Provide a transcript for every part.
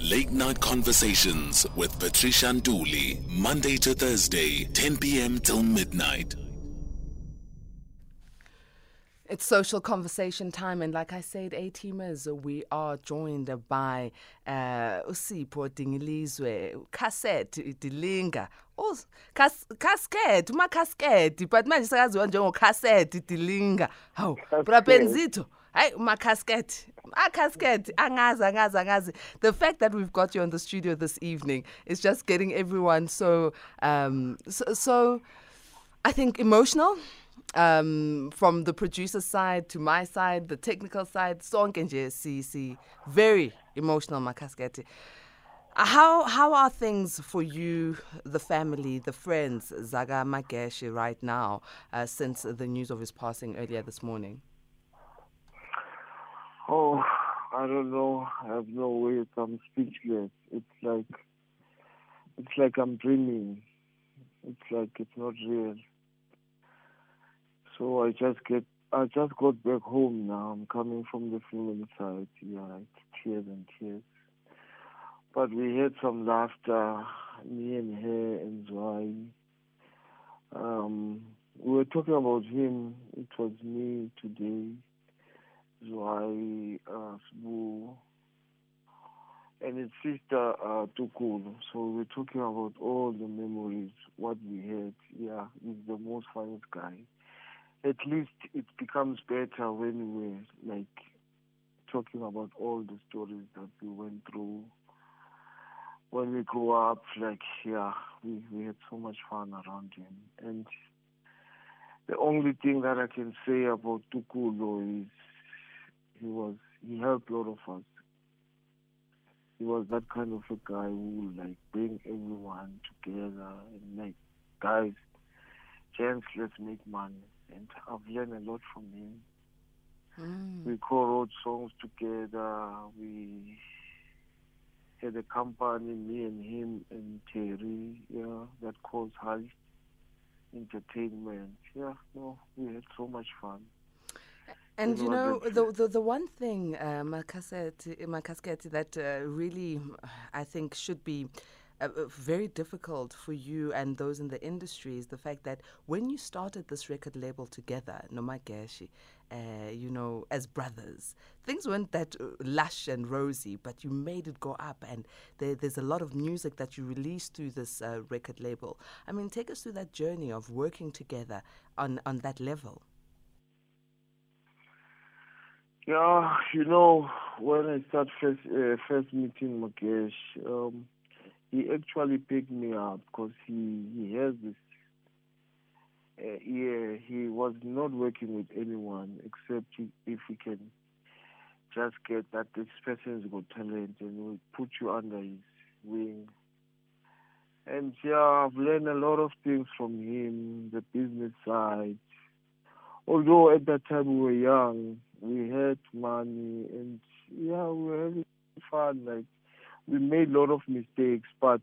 Late Night Conversations with Patricia Nduli, Monday to Thursday, 10 p.m. till midnight. It's social conversation time, and like I said, A teamers, we are joined by uh, Usipho Dingilizwe, Casket Dillinger, oh, cas- Cascade, uma Cascade, but manje sakaziwa njengo-Casket Dillinger. Hawu, brabenzito. My casket. My casket. Angazi, angazi, angazi. The fact that we've got you on the studio this evening is just getting everyone so, um, so, so I think emotional. Um, from the producer side to my side, the technical side, sonke nje si very emotional makaskete. How how are things for you, the family, the friends, Zaga Mageshi right now, uh, since the news of his passing earlier this morning? Oh, I don't know. I have no words. I'm speechless. It's like it's like I'm dreaming. It's like it's not real. So I just get I just got back home now. I'm coming from the family side. Yeah, it's tears and tears. But we had some laughter, me and her and Zwai. Um, we were talking about him. It was me today. Zwai, uh, and his sister uh, Tokollo. So we're talking about all the memories, what we had. Yeah, he's the most funniest guy. At least it becomes better when we're like talking about all the stories that we went through when we grew up. Like, yeah, we, we had so much fun around him. And the only thing that I can say about Tokollo is he was he helped a lot of us. He was that kind of a guy who would like bring everyone together and like guys, gents, let's make money. And I've learned a lot from him. Mm. We co-wrote songs together. We had a company, me and him and Terry, yeah, that calls High Entertainment. Yeah, no, we had so much fun. And You know, the, the the one thing, uh, Makasete, that uh, really I think should be uh, uh, very difficult for you and those in the industry is the fact that when you started this record label together, Nomageshi, uh, you know, as brothers, things weren't that uh, lush and rosy, but you made it go up, and there, there's a lot of music that you released through this uh, record label. I mean, take us through that journey of working together on on that level. Yeah, you know, when I start first uh, first meeting Magesh, um, he actually picked me up because he he has this. Uh, yeah, he was not working with anyone except he, if he can just get that this person's got talent and will put you under his wing. And yeah, I've learned a lot of things from him, the business side. Although at that time we were young, we had money and yeah, we were having fun. Like we made a lot of mistakes, but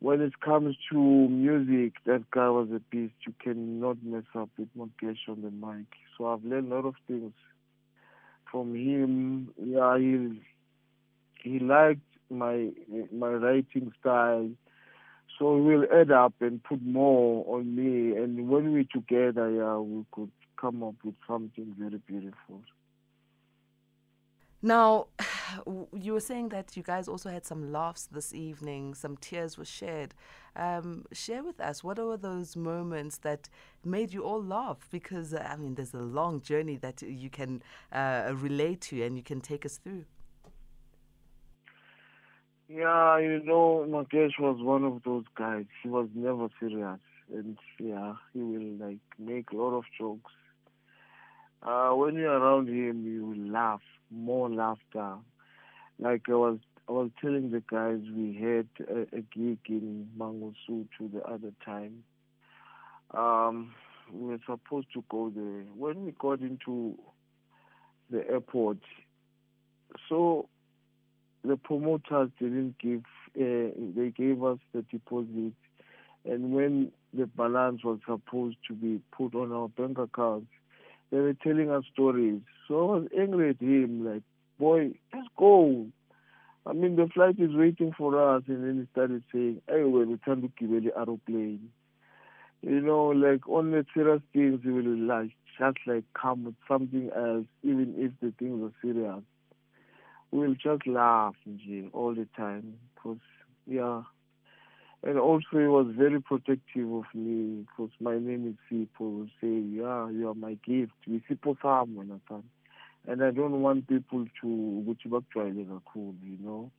when it comes to music, that guy was a beast. You cannot mess up with Magesh on the mic. So I've learned a lot of things from him. Yeah, he he liked my my writing style. So we'll add up and put more on me, and when we're together, yeah, we could come up with something very beautiful. Now, you were saying that you guys also had some laughs this evening, some tears were shared. Um, share with us what were those moments that made you all laugh? Because, uh, I mean, there's a long journey that you can uh, relate to and you can take us through. Yeah, you know, Magesh was one of those guys. He was never serious, and yeah, he will like make a lot of jokes. Uh, when you're around him, you laugh, more laughter. Like I was, I was telling the guys, we had a, a gig in Mangosuthu the other time. Um, we were supposed to go there. When we got into the airport, so the promoters didn't give, uh, they gave us the deposit. And when the balance was supposed to be put on our bank accounts, they were telling us stories. So I was angry at him, like, boy, let's go. I mean, the flight is waiting for us, and then he started saying, "Hey, well, we can't give the aeroplane." You know, like on the serious things, he will like just like come with something else, even if the things are serious. We'll just laugh all the time, because yeah. And also, he was very protective of me because my name is. Will say, "Yeah, you are my gift." We Sipho Sam, and I don't want people to ukuthi bakujwayele kakhulu you know?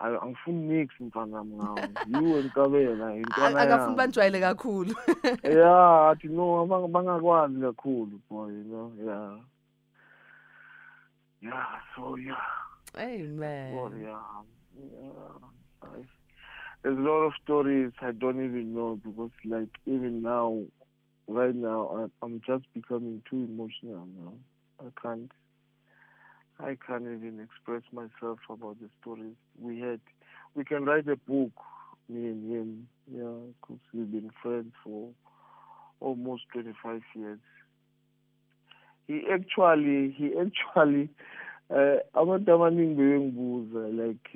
Angifuni mix mfana ngawo you enkabela intwana akafuni banjwayele kakhulu. Yeah athi no bangakwazi kakhulu boy you know? Yeah. Yeah so yeah. Amen. Well, yeah, yeah. I, there's a lot of stories I don't even know because like even now right now I'm just becoming too emotional now I can't I can't even express myself about the stories we had. We can write a book, me and him, yeah, because we've been friends for almost 25 years. He actually, he actually, uh, abantu abaningi bebengibuza like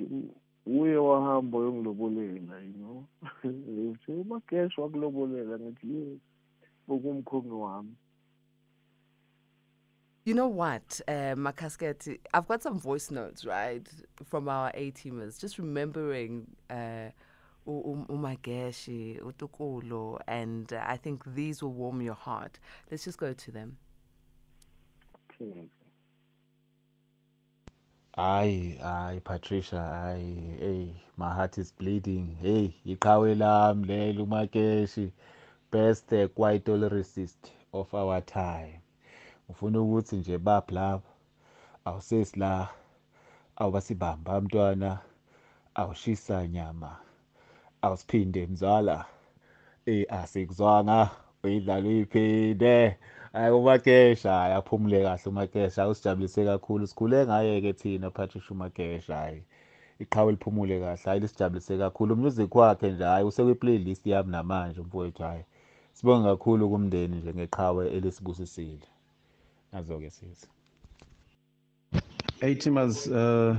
uye wahamba uyongilobolela you know umagesh wakulobolela ngithi yes bokumkhongi wami You know what, uh, Makasket, I've got some voice notes, right, from our A-teamers, just remembering uh, Umageshi, Utokollo, and uh, I think these will warm your heart. Let's just go to them. Okay. Hayi, hayi Patricia, hayi, hey, my heart is bleeding. Hey, iqhawe lami lelo uMakeshi, best uh, kwaito lyricist of our time. Ufuna ukuthi nje bab laba awusesi la awubasibamba mntwana awushisa nyama awusiphinde mzala eh asikuzwanga uyidlala uyiphinde hayi umakesha hayi aphumule kahle umakesha awusijabulise kakhulu. Sikhule ngaye ke thina Patricia umakesha hayi iqhawe liphumule kahle hayi lisijabulise kakhulu. Umusic wakhe nje hayi usekwi playlist yami namanje mfowethu hayi sibonga kakhulu kumndeni nje ngeqhawe elisibusisile. Nazo-ke sisi Hey Timas, uh,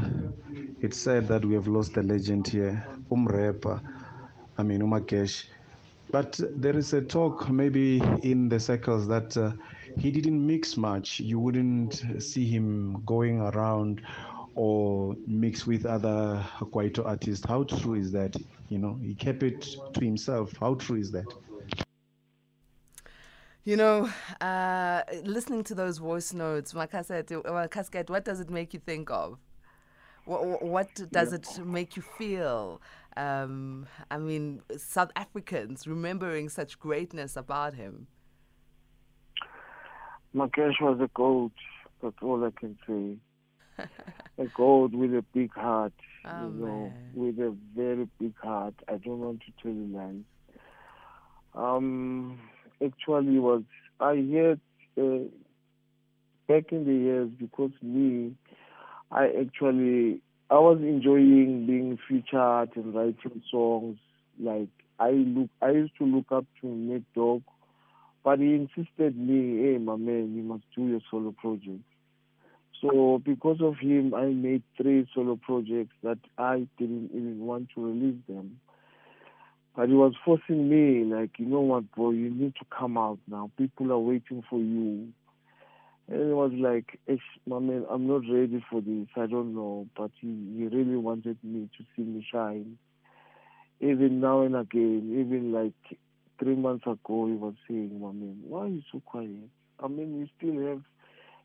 it's sad that we have lost a legend here, Umrepa, I mean Umakesh. But there is a talk maybe in the circles that uh, he didn't mix much. You wouldn't see him going around or mix with other Kwaito artists. How true is that? You know, he kept it to himself. How true is that? You know, uh, listening to those voice notes, Makasket, Cascade, what does it make you think of? What, what does yeah. it make you feel? Um, I mean, South Africans remembering such greatness about him. Makesh was a gold. That's all I can say. a gold with a big heart. Oh, you know, man. with a very big heart. I don't want to tell you lies. Um, actually was I heard uh, back in the years because me, I actually I was enjoying being featured and writing songs. Like I look, I used to look up to Ned Dog, but he insisted me, hey my man, you must do your solo project. So because of him, I made three solo projects that I didn't even want to release them. But he was forcing me, like, you know what, bro, you need to come out now. People are waiting for you. And it was like, my man, I'm not ready for this. I don't know. But he, he really wanted me to see me shine. Even now and again, even like three months ago, he was saying, my man, why are you so quiet? I mean, you still have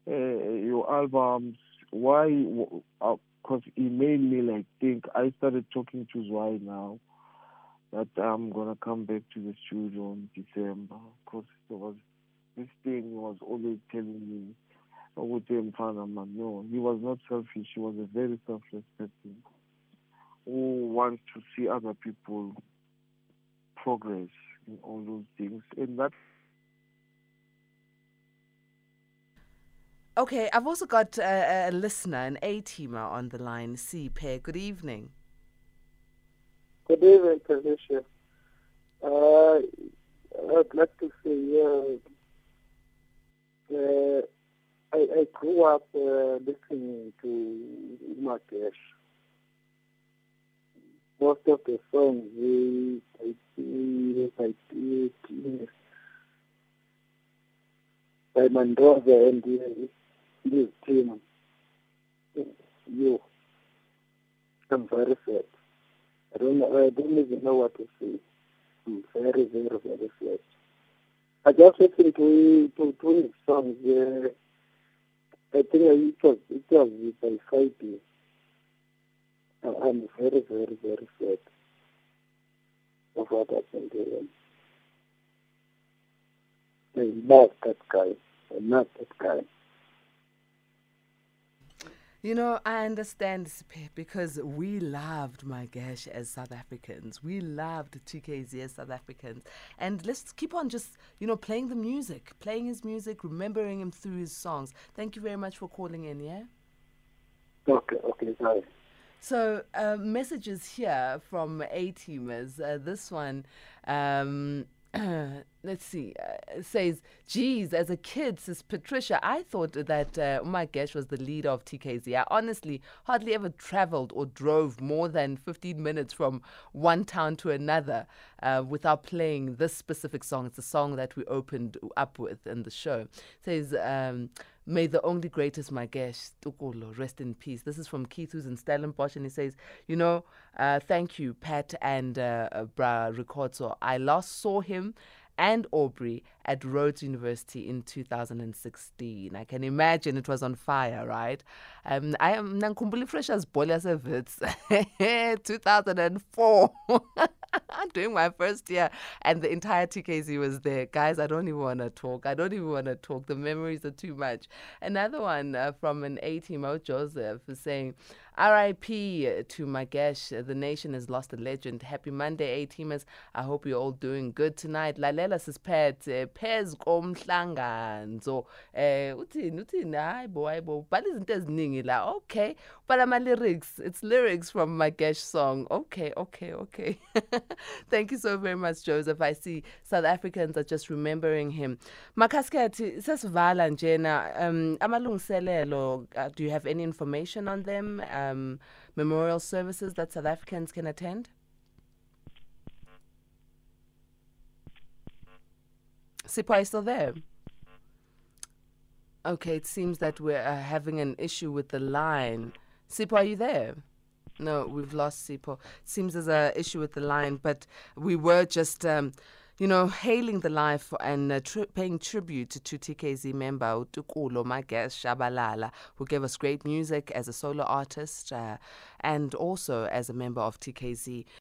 uh, your albums. Why? Because uh, he made me like think. I started talking to Zwai now that I'm gonna come back to the studio in December because there was this thing was always telling me, "Oh, with man." No, he was not selfish. He was a very selfless person who wants to see other people progress in all those things, and that. Okay, I've also got a, a listener, an A-teamer on the line, C. Pair. Good evening. Good evening, Patricia. Uh, I'd like to say, uh, uh, I, I grew up uh, listening to Umakesh. most of the songs uh, by, by, by, by Mandoza and his team. You, I'm very sad. I don't I don't even know what to say. I'm very, very, very sad. I just listened to to, to his songs. Uh, I think it was it was by Friday. Oh, I'm very, very, very sad of what happened to him. I love that guy. I love that guy. You know, I understand because we loved my Magesh as South Africans. We loved TKZee as South Africans. And let's keep on just, you know, playing the music, playing his music, remembering him through his songs. Thank you very much for calling in, yeah? Okay, okay, sorry. So, uh, messages here from A teamers. Uh, this one, um, let's see, uh, says, geez, as a kid, says Patricia, I thought that uh, Umagesh was the leader of TKZee. I honestly hardly ever traveled or drove more than 15 minutes from one town to another uh, without playing this specific song. It's the song that we opened up with in the show. says, um, May the only greatest Magesh Tokollo rest in peace. This is from Keith, who's in Stellenbosch, and he says, You know, uh, thank you, Pat and uh, uh, Bra Ricordo. I last saw him and Aubrey at Rhodes University in 2016. I can imagine it was on fire, right? Um, I am Nankumbuli Fresh as Bolas 2004. I'm doing my first year, and the entire TKZee was there. Guys, I don't even want to talk. I don't even want to talk. The memories are too much. Another one uh, from an A team, Joseph, saying, RIP to Magesh. The nation has lost a legend. Happy Monday, A teamers. I hope you're all doing good tonight. Lalela sisphet phez komhlanganzo. Eh uthini uthini hayibo hayibo. Bhala izinto eziningi. Okay. But ama lyrics. It's lyrics from Magesh song. Okay, okay, okay. Thank you so very much Joseph. I see South Africans are just remembering him. Makaskethi sesivala njena um amalungiselelo uh, do you have any information on them? Um, memorial services that South Africans can attend? Sipho, are you still there? Okay, it seems that we're uh, having an issue with the line. Sipho, are you there? No, we've lost Sipho. Seems there's an issue with the line, but we were just. Um, you know, hailing the life and uh, tri- paying tribute to TKZee member Utokollo Magesh Tshabalala, who gave us great music as a solo artist uh, and also as a member of TKZee.